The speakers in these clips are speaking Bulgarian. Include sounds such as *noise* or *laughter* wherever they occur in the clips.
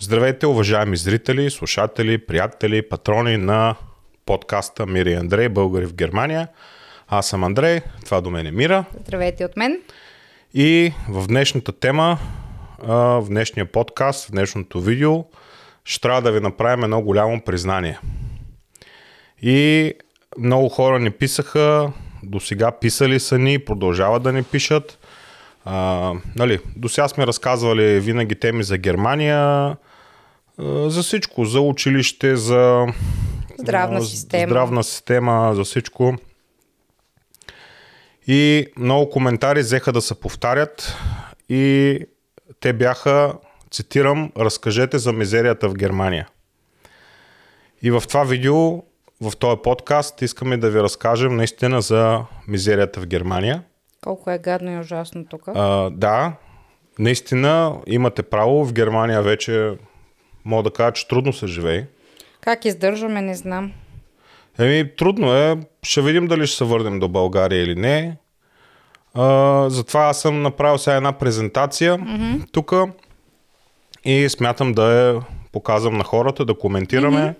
Здравейте, уважаеми зрители, слушатели, приятели, патрони на подкаста Мири и Андрей, българи в Германия. Аз съм Андрей, това до мен е Мира. Здравейте от мен. И в днешната тема, в днешния подкаст, в днешното видео, ще трябва да ви направим едно голямо признание. И много хора ни писаха, до сега писали са ни, продължават да ни пишат. А, нали, до сега сме разказвали винаги теми за Германия, за всичко, за училище, за Здравна система. здравна система, за всичко. И много коментари взеха да се повтарят и те бяха, цитирам, разкажете за мизерията в Германия. И в това видео, в този подкаст, искаме да ви разкажем наистина за мизерията в Германия. Колко е гадно и ужасно тук. А, да, наистина имате право. В Германия вече мога да кажа, че трудно се живее. Как издържаме, не знам. Еми, трудно е. Ще видим дали ще се върнем до България или не. А, затова аз съм направил сега една презентация mm-hmm. тук и смятам да я показвам на хората, да коментираме mm-hmm.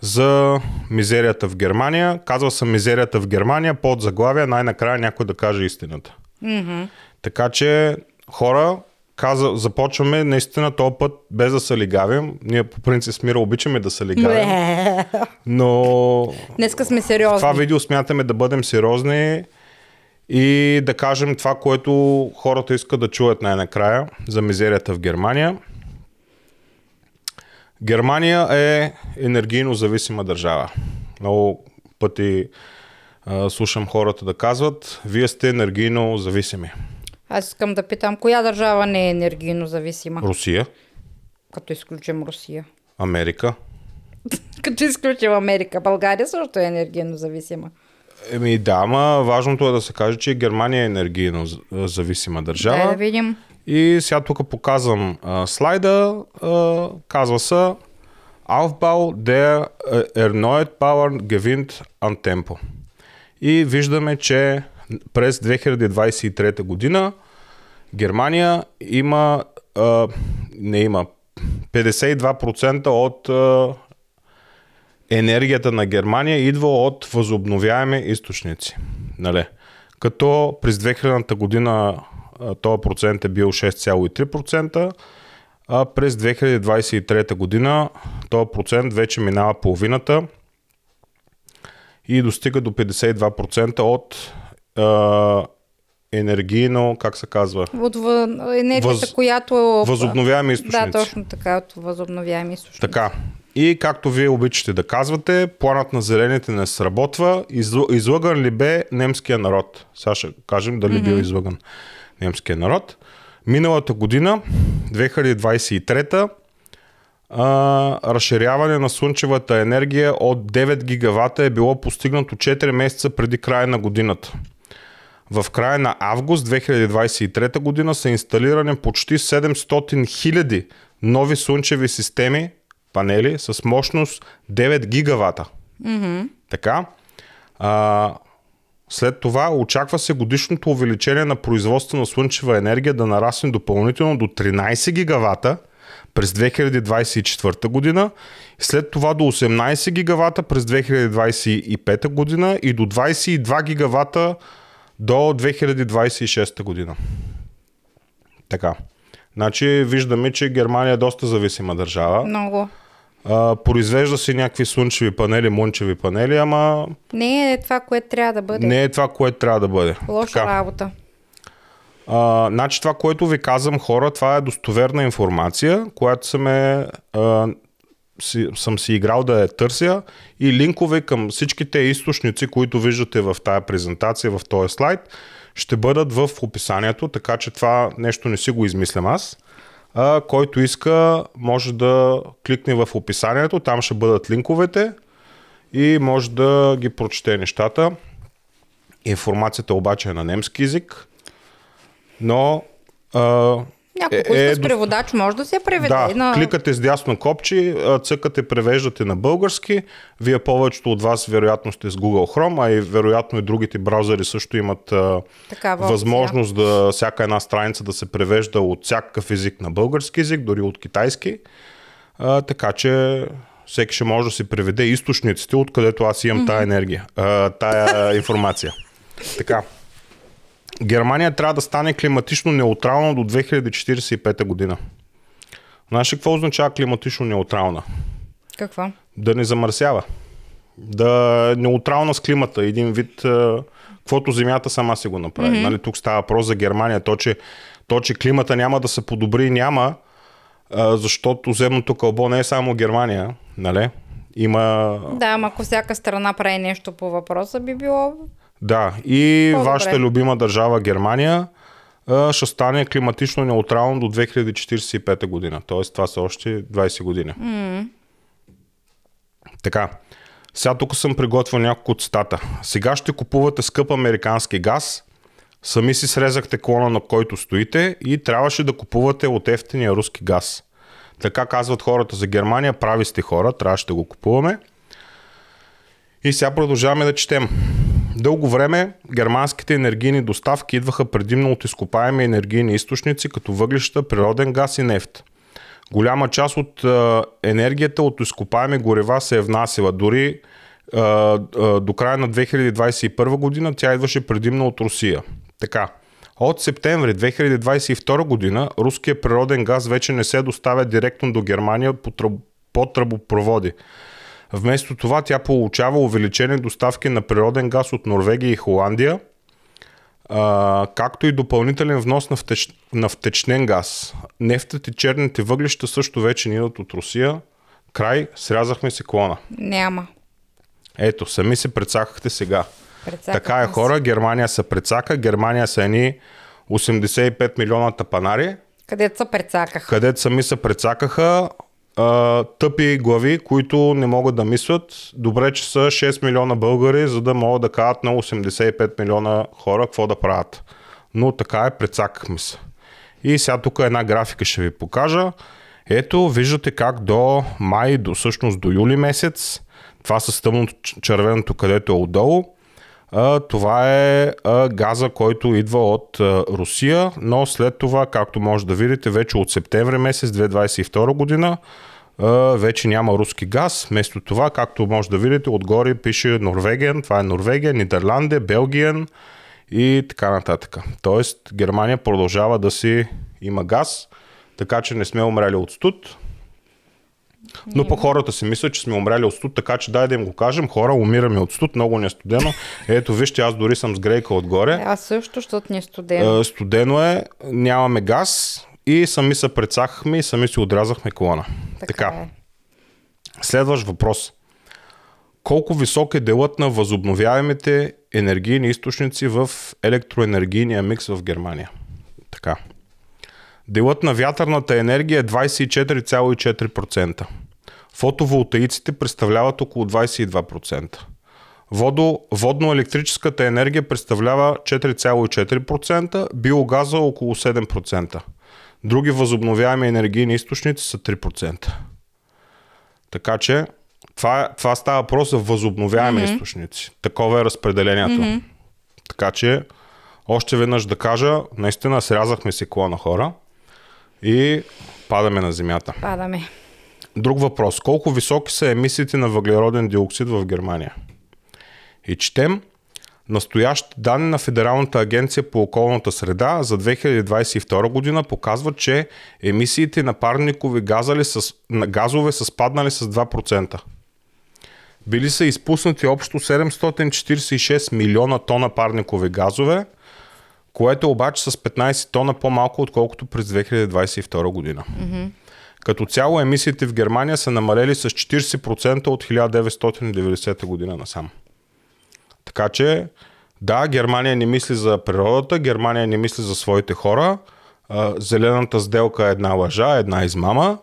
За мизерията в Германия. Казвал съм мизерията в Германия, под заглавия, най-накрая някой да каже истината. Mm-hmm. Така че, хора, каза, започваме наистина този път без да се лигавим. Ние по принцип с Мира обичаме да се лигавим, но Днеска сме сериозни. това видео смятаме да бъдем сериозни и да кажем това, което хората искат да чуят най-накрая за мизерията в Германия. Германия е енергийно зависима държава. Много пъти а, слушам хората да казват, вие сте енергийно зависими. Аз искам да питам, коя държава не е енергийно зависима? Русия, Като изключим Русия. Америка. *laughs* Като изключим Америка. България също е енергийно зависима. Еми да, ама важното е да се каже, че Германия е енергийно зависима Дай държава. да видим. И сега тук показвам а, слайда. А, казва се Aufbau der Erneut Power gewinnt an Tempo. И виждаме, че през 2023 година Германия има, а, не има, 52% от а, енергията на Германия идва от възобновяеми източници. Нали? Като през 2000 година този процент е бил 6,3%, а през 2023 година този процент вече минава половината и достига до 52% от а, енергийно, как се казва, От въ... енергията, Въз- която... възобновяеми източници. Да, точно така, от възобновяеми източници. Така. И както вие обичате да казвате, планът на зелените не сработва. Изл- Излъган ли бе немския народ? Сега ще кажем дали mm-hmm. бил излъган немския народ. Миналата година, 2023 а, разширяване на слънчевата енергия от 9 гигавата е било постигнато 4 месеца преди края на годината. В края на август 2023 година са инсталирани почти 700 000 нови слънчеви системи, панели с мощност 9 гигавата. Mm-hmm. Така. А, след това очаква се годишното увеличение на производство на слънчева енергия да нарасне допълнително до 13 гигавата през 2024 година, след това до 18 гигавата през 2025 година и до 22 гигавата до 2026 година. Така. Значи виждаме, че Германия е доста зависима държава. Много. А, произвежда си някакви слънчеви панели, мънчеви панели, ама Не е това, което трябва да бъде. не е това, което трябва да бъде. Лоша Така. работа. А, значи това, което ви казвам хора, това е достоверна информация, която съм, е, а, си, съм си играл да я търся и линкове към всичките източници, които виждате в тази презентация, в този слайд, ще бъдат в описанието, така че това нещо не си го измислям аз. Който иска, може да кликне в описанието, там ще бъдат линковете и може да ги прочете нещата. Информацията обаче е на немски язик, но а, Няколко Е, е, с преводач може да се преведе. Да, на... кликате с дясно копче, цъкате, превеждате на български. Вие повечето от вас вероятно сте с Google Chrome, а и вероятно и другите браузъри също имат Такава опция. възможност да всяка една страница да се превежда от всякакъв език на български език, дори от китайски. А, така че всеки ще може да си преведе източниците, откъдето аз имам тая енергия, а, тая информация. Така. Германия трябва да стане климатично неутрална до 2045 година. Знаеш ли какво означава климатично неутрална? Какво? Да не замърсява. Да е неутрална с климата. Един вид, а, каквото земята сама си го направи. Mm-hmm. Нали, тук става въпрос за Германия. То че, то, че климата няма да се подобри, няма, а, защото земното кълбо не е само Германия. Нали? Има Да, ама ако всяка страна прави нещо по въпроса, би било... Да, и По-добре. вашата любима държава Германия ще стане климатично неутрално до 2045 година. Тоест това са още 20 години. Mm. Така, сега тук съм приготвил няколко цитата. Сега ще купувате скъп американски газ, сами си срезахте клона на който стоите и трябваше да купувате от ефтиния руски газ. Така казват хората за Германия, прави сте хора, трябваше да го купуваме. И сега продължаваме да четем. Дълго време германските енергийни доставки идваха предимно от изкопаеми енергийни източници, като въглища, природен газ и нефт. Голяма част от а, енергията от изкопаеми горева се е внасила. Дори а, а, до края на 2021 година тя идваше предимно от Русия. Така, от септември 2022 година руският природен газ вече не се доставя директно до Германия по, тръб, по тръбопроводи. Вместо това тя получава увеличени доставки на природен газ от Норвегия и Холандия, а, както и допълнителен внос на, втеч, на втечнен газ. Нефтът и черните въглища също вече ни идват от Русия. Край, срязахме си клона. Няма. Ето, сами се прецакахте сега. Прецакахме така е хора, Германия се прецака, Германия са едни 85 милиона тапанари, Където се прецаках. където сами се прецакаха тъпи глави, които не могат да мислят. Добре, че са 6 милиона българи, за да могат да кажат на 85 милиона хора какво да правят. Но така е, прецакахме се. И сега тук една графика ще ви покажа. Ето, виждате как до май, до всъщност до юли месец, това с тъмното червеното, където е отдолу, това е газа, който идва от Русия, но след това, както може да видите, вече от септември месец 2022 година вече няма руски газ. Вместо това, както може да видите, отгоре пише Норвегиен, това е Норвегия, Нидерландия, Белгиен и така нататък. Тоест Германия продължава да си има газ, така че не сме умрели от студ. Но пък хората си мислят, че сме умрели от студ, така че дай да им го кажем. Хора, умираме от студ, много не е студено. *laughs* Ето, вижте, аз дори съм с грейка отгоре. Аз също, защото ни е студено. Е, студено е, нямаме газ и сами се прецакахме и сами си отрязахме колона. така е. Следващ въпрос. Колко висок е делът на възобновяемите енергийни източници в електроенергийния микс в Германия? Така. Делът на вятърната енергия е 24,4%. Фотоволтаиците представляват около 22%. Водо, водно-електрическата енергия представлява 4,4%, биогаза около 7%. Други възобновяеми енергийни източници са 3%. Така че това, това става въпрос за възобновяеми mm-hmm. източници. Такова е разпределението. Mm-hmm. Така че още веднъж да кажа, наистина срязахме си клона хора и падаме на земята. Падаме. Друг въпрос. Колко високи са емисиите на въглероден диоксид в Германия? И четем, настоящи данни на Федералната агенция по околната среда за 2022 година показват, че емисиите на парникови газали с, на газове са спаднали с 2%. Били са изпуснати общо 746 милиона тона парникови газове, което е обаче с 15 тона по-малко, отколкото през 2022 година. Mm-hmm. Като цяло емисиите в Германия са намалели с 40% от 1990 година насам. Така че, да, Германия не мисли за природата, Германия не мисли за своите хора. Зелената сделка е една лъжа, една измама.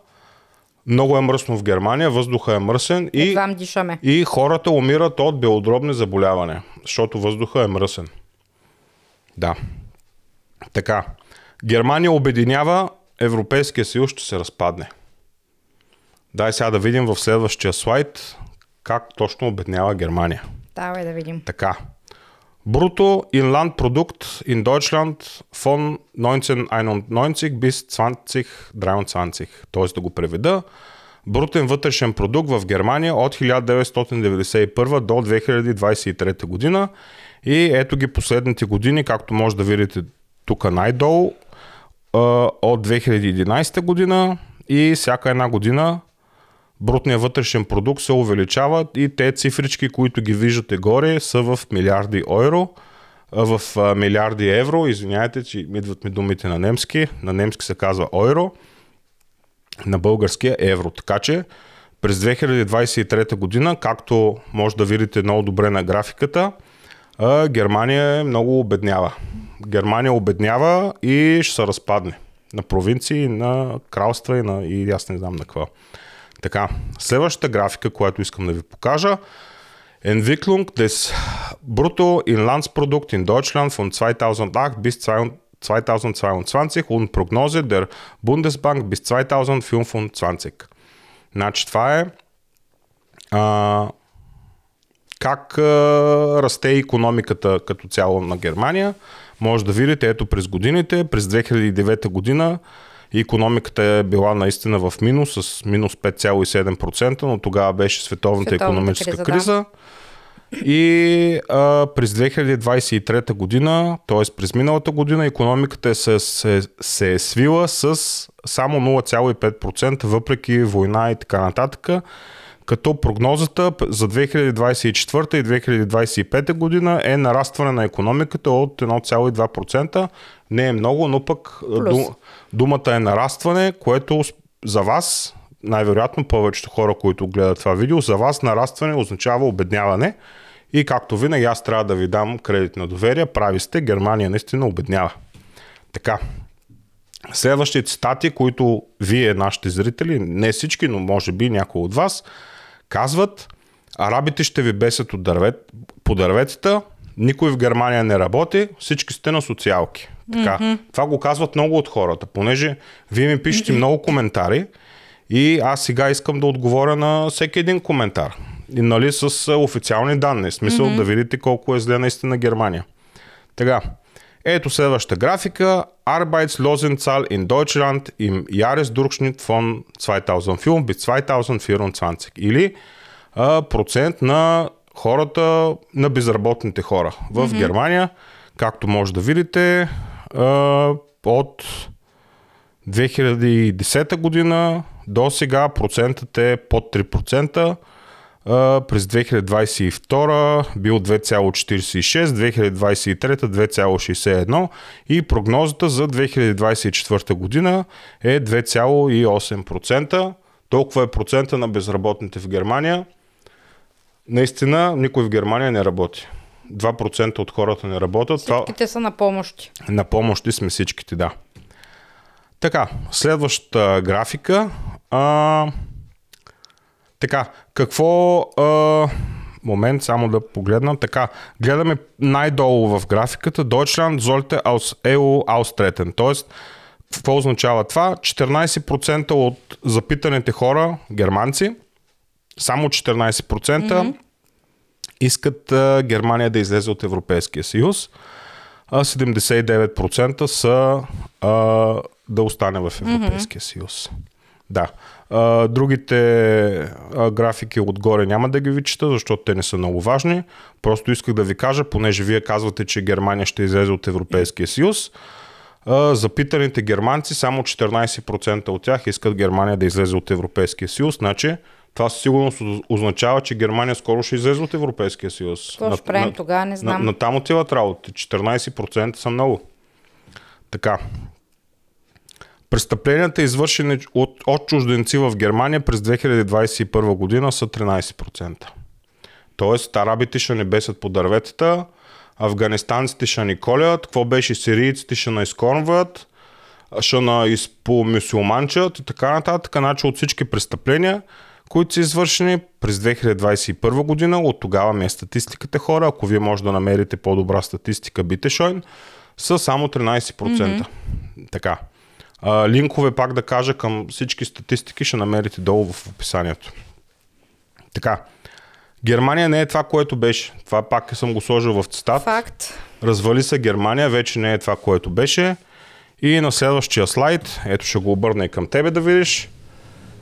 Много е мръсно в Германия, въздуха е мръсен и, дишаме. и хората умират от белодробни заболявания, защото въздуха е мръсен. Да. Така. Германия обединява Европейския съюз ще се разпадне. Дай сега да видим в следващия слайд как точно обеднява Германия. Давай да видим. Така. Brutto Inlandprodukt in Deutschland von 1991 bis 2023. Т.е. да го преведа. Брутен вътрешен продукт в Германия от 1991 до 2023 година. И ето ги последните години, както може да видите тук най-долу, от 2011 година и всяка една година брутният вътрешен продукт се увеличава и те цифрички, които ги виждате горе, са в милиарди евро, в милиарди евро, извиняйте, че идват ми думите на немски, на немски се казва евро, на българския евро. Така че през 2023 година, както може да видите много добре на графиката, Германия много обеднява. Германия обеднява и ще се разпадне на провинции, на кралства и, на, и аз не знам на какво. Така, следващата графика, която искам да ви покажа, Entwicklung des Bruttoinlandsprodukt in Deutschland von 2008 bis 2022 und Prognose der Bundesbank bis 2025. Значи това е а, как а, расте економиката като цяло на Германия. Може да видите, ето през годините, през 2009 година економиката е била наистина в минус с минус 5,7%, но тогава беше световната, Световната економическа криза, криза. да. И а, през 2023 година, т.е. през миналата година, економиката е се, се, се е свила с само 0,5%, въпреки война и така нататък. Като прогнозата за 2024 и 2025 година е нарастване на економиката от 1,2%. Не е много, но пък Плюс. ду, думата е нарастване, което за вас, най-вероятно повечето хора, които гледат това видео, за вас нарастване означава обедняване. И както винаги, аз трябва да ви дам кредит на доверие. Прави сте, Германия наистина обеднява. Така. Следващите цитати, които вие, нашите зрители, не всички, но може би някои от вас, казват Арабите ще ви бесят от дървет, по дърветата, никой в Германия не работи, всички сте на социалки. Така. Mm-hmm. Това го казват много от хората, понеже вие ми пишете много коментари и аз сега искам да отговоря на всеки един коментар. И, нали, с а, официални данни, смисъл mm-hmm. да видите колко е зле наистина Германия. Така, ето следващата графика. Arbeitslosenzahl in Deutschland im Jahresdurchschnitt von 2005 bis 2024. Или а, процент на хората, на безработните хора в mm-hmm. Германия. Както може да видите, а, от 2010 година до сега процентът е под 3%. През 2022 бил 2,46, 2023 2,61 и прогнозата за 2024 година е 2,8%. Толкова е процента на безработните в Германия. Наистина, никой в Германия не работи. 2% от хората не работят. Това, Всичките са на помощи. на помощи сме всичките, да. Така, следващата графика. А, така, какво... А, момент, само да погледна. Така, гледаме най-долу в графиката. Deutschland sollte aus EU austreten. Тоест, какво означава това? 14% от запитаните хора, германци, само 14% mm-hmm. искат а, Германия да излезе от Европейския съюз, а 79% са а, да остане в Европейския mm-hmm. съюз. Да. А, другите а, графики отгоре няма да ги ви чета, защото те не са много важни. Просто исках да ви кажа, понеже вие казвате, че Германия ще излезе от Европейския съюз. Запитаните германци, само 14% от тях искат Германия да излезе от Европейския съюз. Значи, това със сигурност означава, че Германия скоро ще излезе от Европейския съюз. Какво ще правим тогава, не знам. На, на там отиват работи. 14% са много. Така. Престъпленията, извършени от, от чужденци в Германия през 2021 година са 13%. Тоест, арабите ще не бесят по дърветата, афганистанците ще ни колят, какво беше сирийците ще на изкорнват, ще на изпомюсюлманчат и така нататък. Значи от всички престъпления, които са извършени през 2021 година, от тогава ми е статистиката хора, ако вие може да намерите по-добра статистика, бите шойн, са само 13%. Mm-hmm. Така. А, линкове, пак да кажа, към всички статистики ще намерите долу в описанието. Така. Германия не е това, което беше. Това пак съм го сложил в цитат. Факт. Развали се Германия, вече не е това, което беше. И на следващия слайд, ето ще го обърна и към тебе да видиш.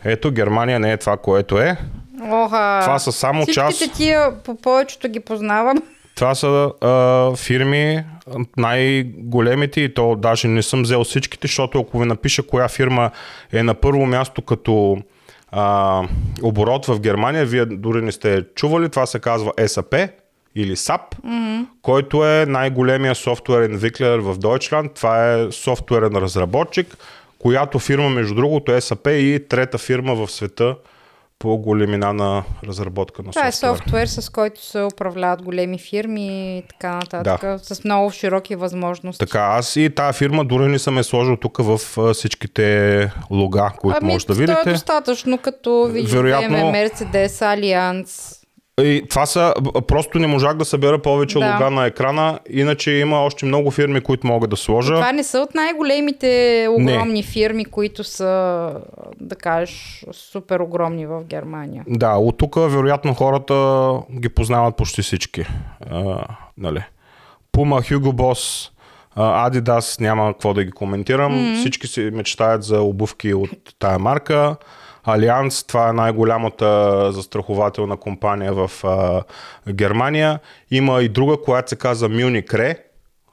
Ето, Германия не е това, което е. Оха. Това са само Всичките част- тия по повечето ги познавам. Това са а, фирми, най-големите и то даже не съм взел всичките, защото ако ви напиша коя фирма е на първо място като а, оборот в Германия, вие дори не сте чували, това се казва SAP или SAP, mm-hmm. който е най-големия софтуерен виклер в Deutschland. Това е софтуерен разработчик, която фирма, между другото, е SAP и трета фирма в света по големина на разработка на Това е софтуер. с който се управляват големи фирми и така нататък. Да. С много широки възможности. Така, аз и тази фирма дори не съм е сложил тук в всичките лога, които ами, може да то е видите. достатъчно, като видиш Вероятно- Mercedes, Allianz. И това са, просто не можах да събера повече Да. лога на екрана, иначе има още много фирми, които мога да сложа. Това не са от най-големите огромни фирми, които са, да кажеш, супер огромни в Германия. Да, от тук вероятно хората ги познават почти всички. А, нали. Puma, Hugo Boss, а, Adidas, няма какво да ги коментирам. Mm-hmm. Всички си мечтаят за обувки от тая марка. Allianz, това е най-голямата застрахователна компания в а, Германия. Има и друга, която се казва Munich Re.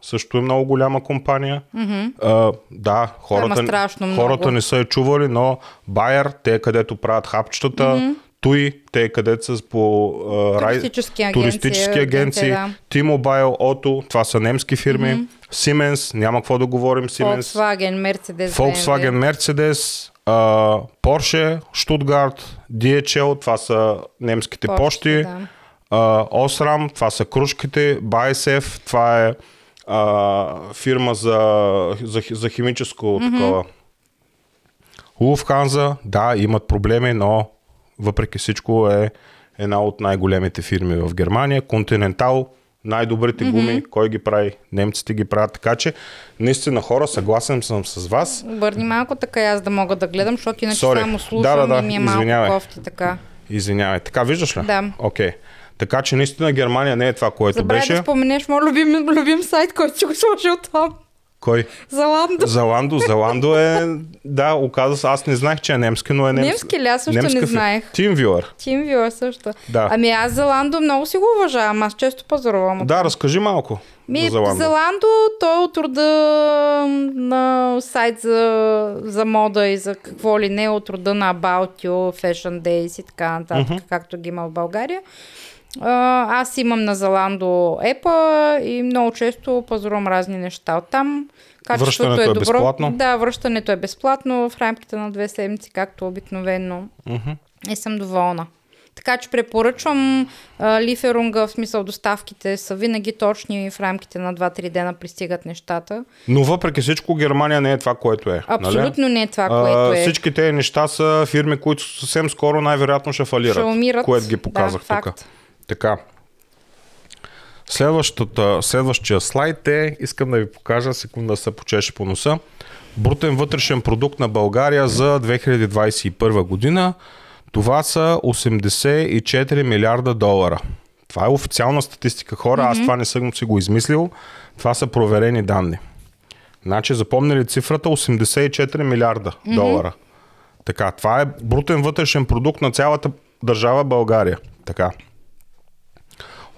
Също е много голяма компания. Mm-hmm. А, да, хората, хората не са я чували, но Bayer, те където правят хапчетата, mm-hmm. Туи, те където са по а, рай- Туристически агенции, туристически агенции, агенции, T-Mobile, Auto, това са немски фирми, mm-hmm. Siemens, няма какво да говорим, Siemens, Volkswagen, Mercedes, Volkswagen, BMW. Mercedes, Porsche, Stuttgart, DHL, това са немските Почти, почти, да. Osram, това са кружките, BASF, това е а, фирма за, за, за химическо mm-hmm. такова. Lufthansa, да, имат проблеми, но въпреки всичко е една от най-големите фирми в Германия. Continental, най-добрите гуми, mm-hmm. кой ги прави? Немците ги правят. Така че, наистина хора, съгласен съм с вас. Обърни малко така аз да мога да гледам, защото иначе Sorry. само слушам Да, да, да, и ми е малко извинявай. кофти така. Извинявай. Така виждаш ли? Да. Окей. Така че наистина Германия не е това, което Забравя беше. да споменеш моят любим, любим сайт, който си го сложил там. Кой? Заландо. Заландо. Заландо е... Да, оказа се. Аз не знаех, че е немски, но е немски. Немски ли? Аз също не фи- знаех. TeamViewer. TeamViewer също. Да. Ами аз Заландо много си го уважавам. Аз често пазарувам. Да, разкажи малко Ми, за Заландо. Заландо, той е от рода на сайт за, за мода и за какво ли не, от рода на About You, Fashion Days и така нататък, mm-hmm. както ги има в България. А, аз имам на Заландо епа и много често пазарувам разни неща оттам. Качеството Връщането е добро. безплатно? Да, връщането е безплатно в рамките на две седмици, както обикновено. Мгм. И съм доволна. Така че препоръчвам а, лиферунга, в смисъл доставките са винаги точни и в рамките на 2-3 дена пристигат нещата. Но въпреки всичко Германия не е това, което е. Абсолютно нали? не е това, което е. Всички тези неща са фирми, които съвсем скоро най-вероятно ще фалират. Ще умират. Което ги Да, показах тук. факт. Така. Следващата, следващия слайд е, искам да ви покажа, секунда да се почеше по носа, брутен вътрешен продукт на България за 2021 година. Това са 84 милиарда долара. Това е официална статистика, хора. Mm-hmm. Аз това не съм си го измислил. Това са проверени данни. Значи, запомнили цифрата 84 милиарда mm-hmm. долара. Така, това е брутен вътрешен продукт на цялата държава България. Така.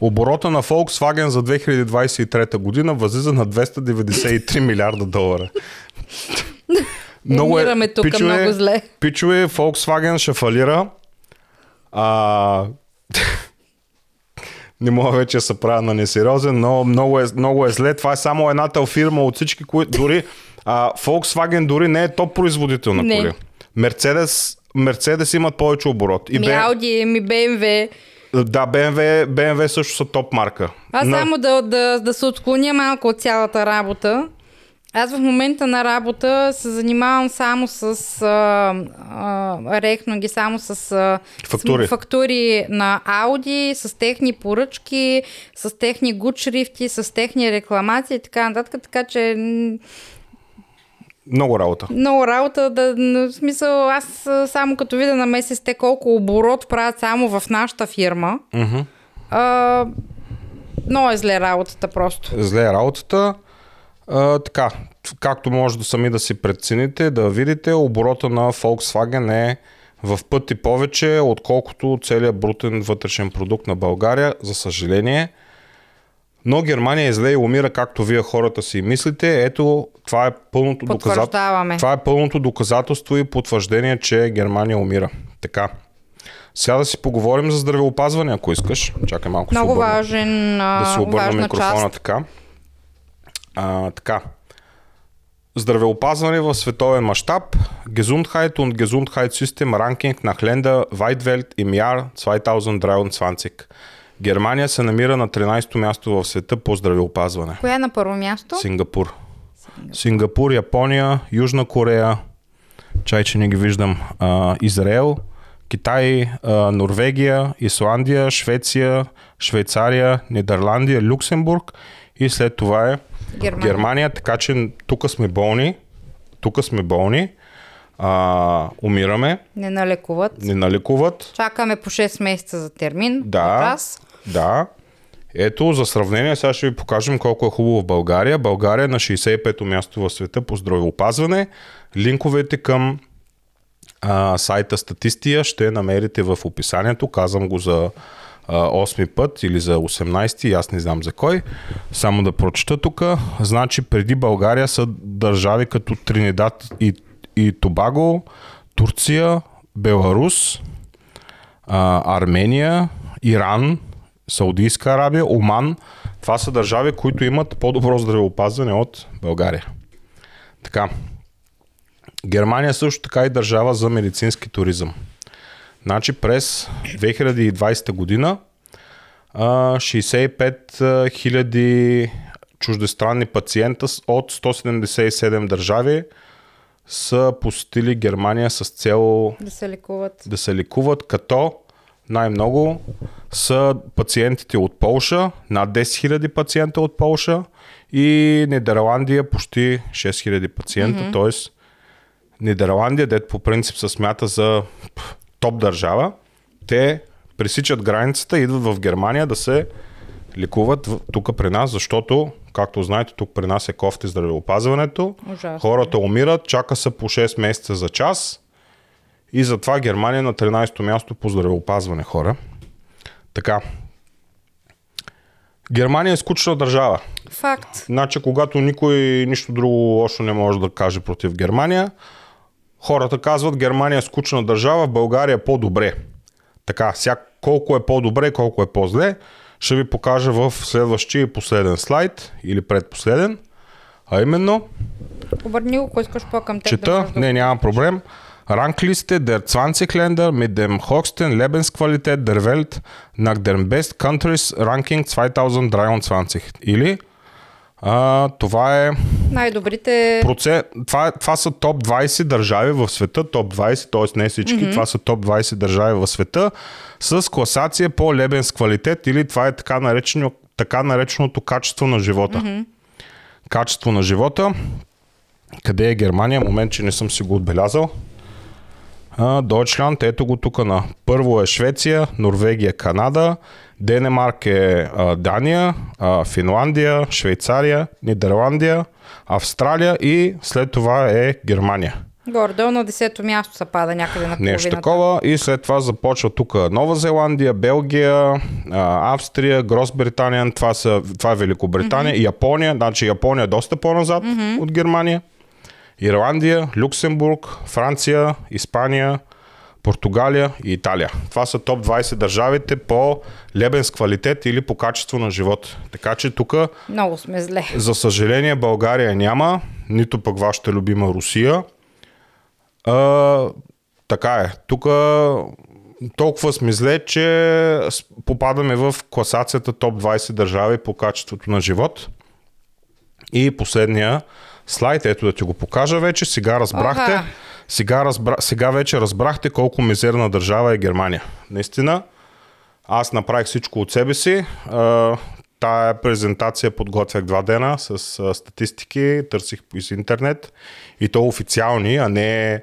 Оборота на Volkswagen за 2023 година възлиза на 293 милиарда долара. *laughs* Умираме тук много зле. Пичове, Volkswagen ще фалира. А... *laughs* Не мога вече да се правя на несериозен, но много е, много е зле. Това е само едната фирма от всички, които дори а, Volkswagen дори не е топ производител на Не. коли. Мерцедес, Мерцедес имат повече оборот. И Ми Ауди, ми BMW. Да, BMW, BMW също са топ марка. Аз На- само да, да, да се отклоня малко от цялата работа. Аз в момента на работа се занимавам само с а, а, рехно ги само с а, Фактури. с фактури на Ауди, с техни поръчки, с техни гуд шрифти, с техни рекламации и така нататък. Така че Много работа. Много работа, да, в смисъл, аз само като видя на месец те колко оборот правят само в нашата фирма. Мгм. А, много е зле работата просто. Зле е работата. А, така, както може да сами да си прецените, да видите, оборота на Volkswagen е в пъти повече, отколкото целият брутен вътрешен продукт на България, за съжаление. Но Германия е зле и умира, както вие хората си мислите. Ето, това е пълното доказателство. Това е пълното доказателство и потвърждение, че Германия умира. Така. Сега да си поговорим за здравеопазване, ако искаш. Чакай малко. се Много обърна важен, да си обърна микрофона част. така. А, така. Здравеопазване в световен мащаб. Gesundheit und Gesundheitssystem Ranking nach Länder Weitwelt im Jahr 2023. Германия се намира на 13-то място в света по здравеопазване. Коя е на първо място? Сингапур. Сингапур, Япония, Южна Корея, чай, че не ги виждам, а, Израел, Китай, а, Норвегия, Исландия, Швеция, Швейцария, Нидерландия, Люксембург и след това е Германия. Германия, така че тук сме болни, тук сме болни, а, умираме, Не налекуват. не наликуват, Чакаме по 6 месеца за термин. Да. От Аз. Да. Ето, за сравнение, сега ще ви покажем колко е хубаво в България. България е на 65-то място в света по здравеопазване. Линковете към а, сайта Статистия ще намерите в описанието. Казвам го за а, 8 път или за 18, аз не знам за кой. Само да прочета тук. Значи преди България са държави като Тринидад и, и Тобаго, Турция, Беларус, а, Армения, Иран, Саудийска Арабия, Оман. Това са държави, които имат по-добро здравеопазване от България. Така. Германия също така е държава за медицински туризъм. Значи през 2020 година а, 65 хиляди чуждестранни пациента от 177 държави са посетили Германия с цел Да се лекуват. да се лекуват, като най-много са пациентите от Полша, над 10 000 пациента от Полша и Нидерландия почти 6 000 пациента, mm-hmm. т.е. Нидерландия, дето по принцип се смята за топ държава, те пресичат границата и идват в Германия да се лекуват тук при нас, защото, както знаете, тук при нас е кофти здравеопазването. Ужасно. Хората умират, чака се по 6 месеца за час и затова Германия е на 13-то място по здравеопазване хора. Така. Германия е скучна държава. Факт. Значи, когато никой нищо друго лошо не може да каже против Германия, хората казват Германия е скучна държава, в България е по-добре. Така, сега колко е по-добре, колко е по-зле, ще ви покажа в следващия и последен слайд или предпоследен. А именно, Обърни го, ако искаш по-към теб. Чета, да не, покажеш. проблем. Rangliste der 20 Länder mit dem höchsten Lebensqualität der Welt nach den Best Countries Ranking 2023. Или а, това е Най-добрите... проце... това, е, това са топ 20 държави в света, топ 20, т.е. не всички, mm-hmm. това са топ 20 държави в света с класация по лебенс квалитет или това е така, наречено, така нареченото качество на живота. Mm-hmm. Качество на живота. Къде е Германия? Момент, че не съм си го отбелязал. Дойчланд, ето го тук на първо е Швеция, Норвегия, Канада, Денемарк е а, Дания, а, Финландия, Швейцария, Нидерландия, Австралия и след това е Германия. Горе-долу на 10-то място се пада някъде на Нещо половината. такова и след това започва тук Нова Зеландия, Белгия, Австрия, Гросбритания, това, са, това е Великобритания, mm-hmm. Япония, значи Япония е доста по-назад mm-hmm. от Германия, Ирландия, Люксембург, Франция, Испания, Португалия и Италия. Това са топ 20 държавите по лебенс квалитет или по качество на живот. Така че тук, Много сме зле. за съжаление, България няма, нито пък вашата любима Русия. А, така е. Тук толкова сме зле, че попадаме в класацията топ 20 държави по качеството на живот. И последния слайд, ето да ти го покажа вече. Сега разбрахте. Оха. Сега, разбра, сега вече разбрахте колко мизерна държава е Германия. Наистина, аз направих всичко от себе си. Тая презентация подготвях два дена с статистики, търсих из интернет и то официални, а не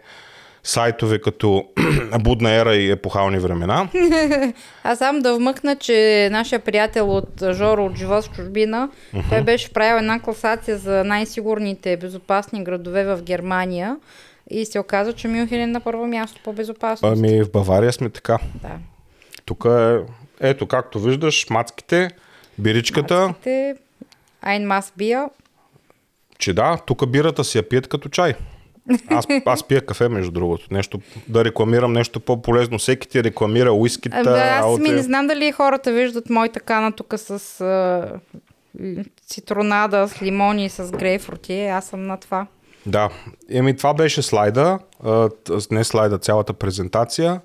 сайтове като *clears throat* Будна ера и епохални времена. *laughs* Аз сам да вмъкна, че нашия приятел от Жоро от Живот в чужбина, uh-huh. той беше правил една класация за най-сигурните безопасни градове в Германия и се оказа, че Мюнхен е на първо място по безопасност. Ами в Бавария сме така. Да. Тук е, ето както виждаш, мацките, биричката, Мацките, Ein Mass Bier. че да, тук бирата си я пият като чай. Аз, аз пия кафе, между другото. Нещо, да рекламирам нещо по-полезно. Всеки ти рекламира уискита. Да, аз ми не знам дали хората виждат моята кана тук с а, цитронада, с лимони и с грейпфрути. Аз съм на това. Да, еми това беше слайда, не слайда, цялата презентация.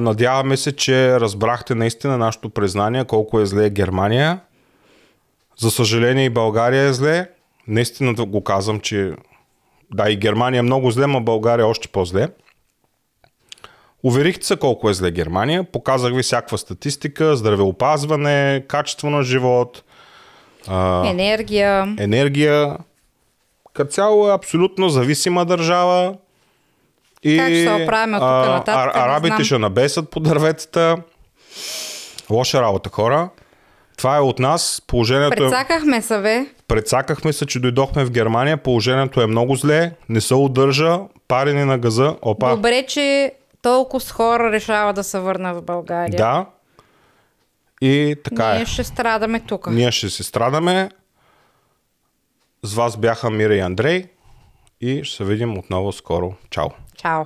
Надяваме се, че разбрахте наистина нашето признание, колко е зле Германия. За съжаление и България е зле. Наистина да го казвам, че да, и Германия е много зле, но България е още по-зле. Уверихте се колко е зле Германия. Показах ви всякаква статистика, здравеопазване, качество на живот, Енергия. енергия. Като цяло е абсолютно зависима държава. И, Как ще се оправим от тук нататък, а, арабите ще набесат по дърветата. Лоша работа, хора. Това е от нас. Положението е... Прецакахме се, бе. Прецакахме се, че дойдохме в Германия. Положението е много зле. Не се удържа. Парени на газа. Опа. Добре, че толкова с хора решава да се върна в България. Да. И така Ние е. ще страдаме тук. Ние ще се страдаме. С вас бяха Мира и Андрей. И ще се видим отново скоро. Чао! Чао.